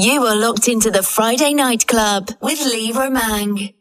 You are locked into the Friday Night Club with Lee Romang.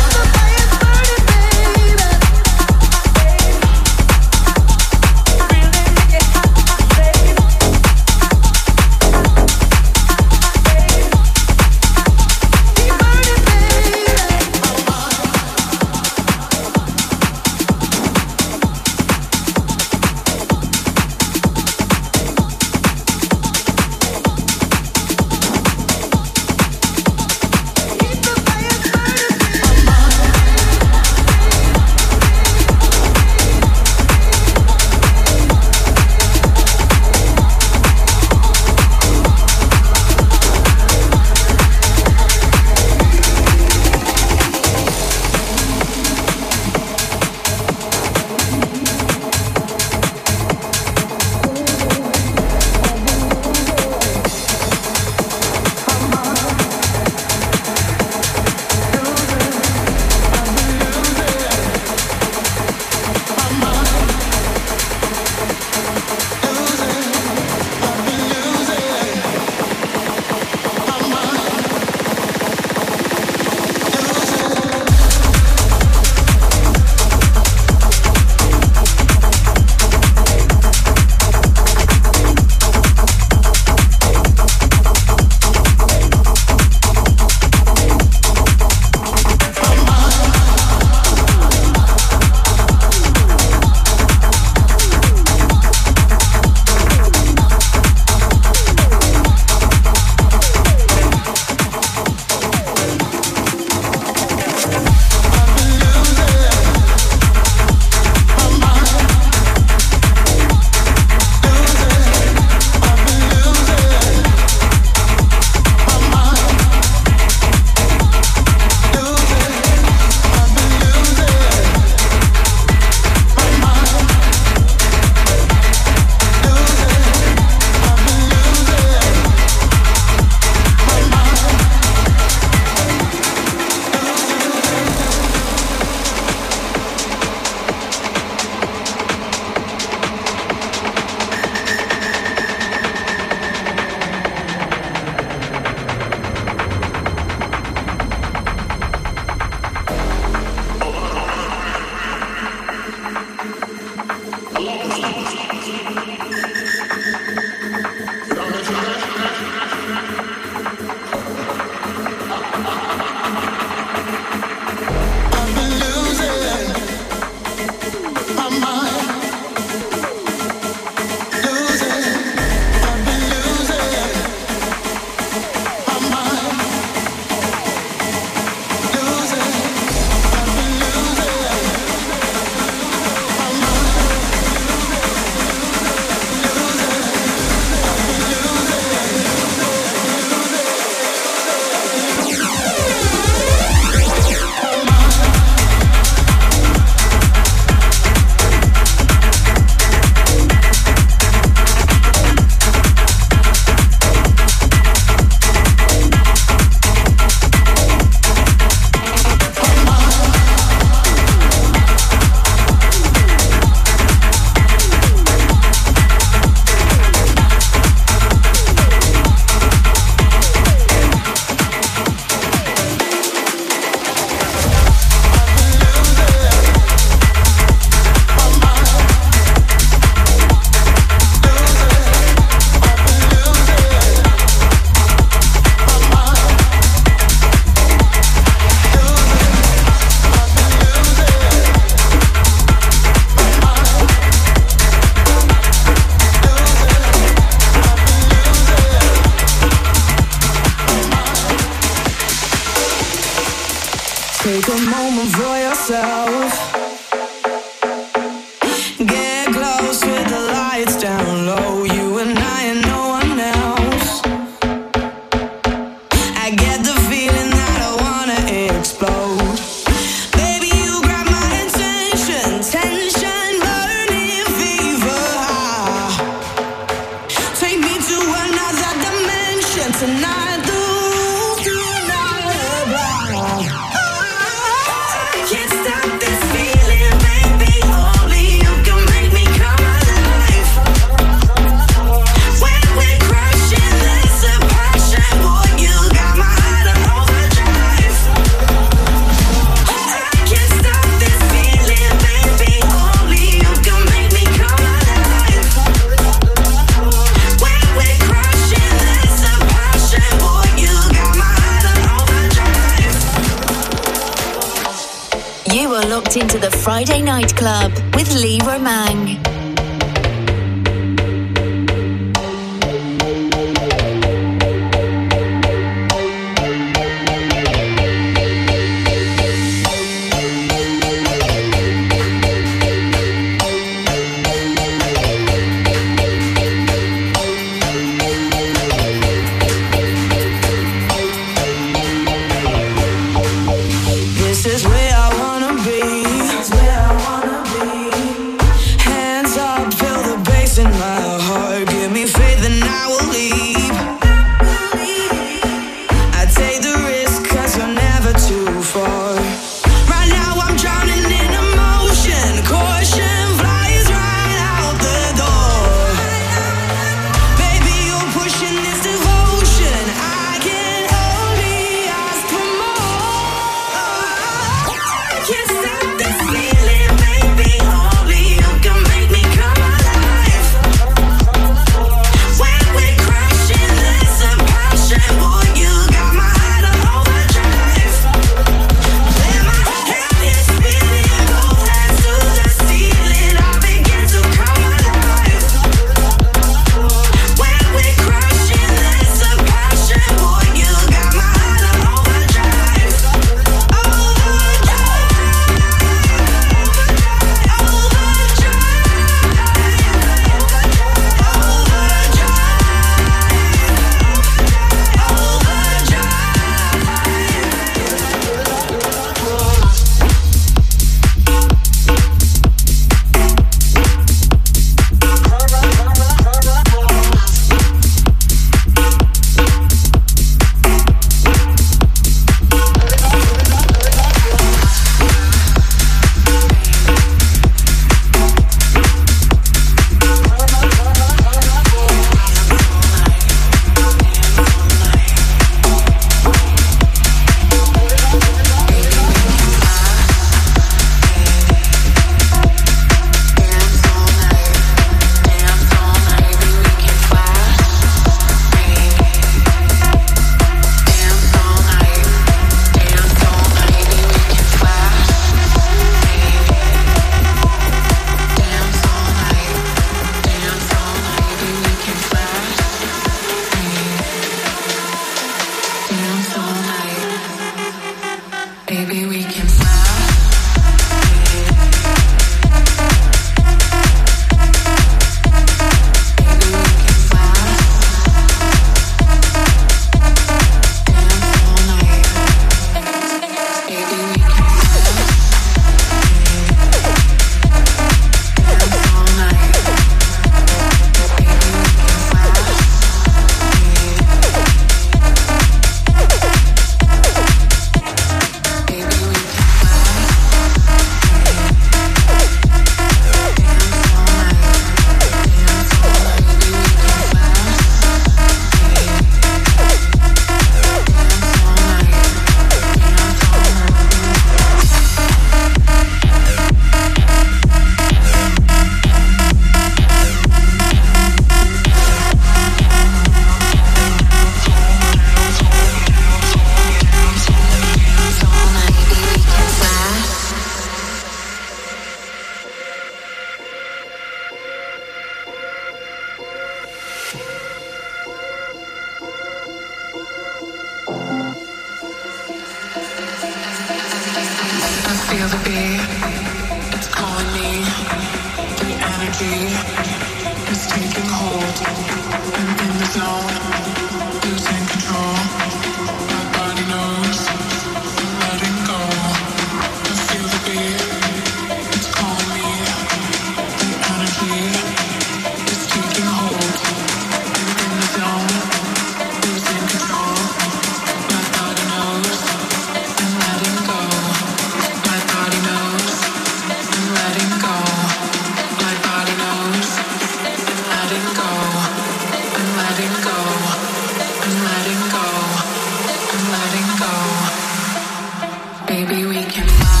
Baby, we can fly.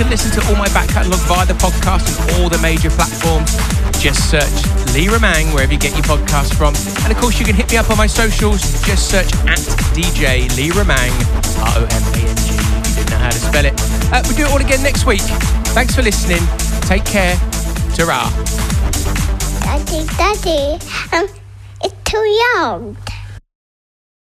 Can listen to all my back catalogue via the podcast and all the major platforms. Just search Lee Romang wherever you get your podcast from. And of course, you can hit me up on my socials. Just search at DJ Lee Romang, R O M A N G. If you didn't know how to spell it. Uh, we do it all again next week. Thanks for listening. Take care. Ta Daddy, Daddy, um, it's too young.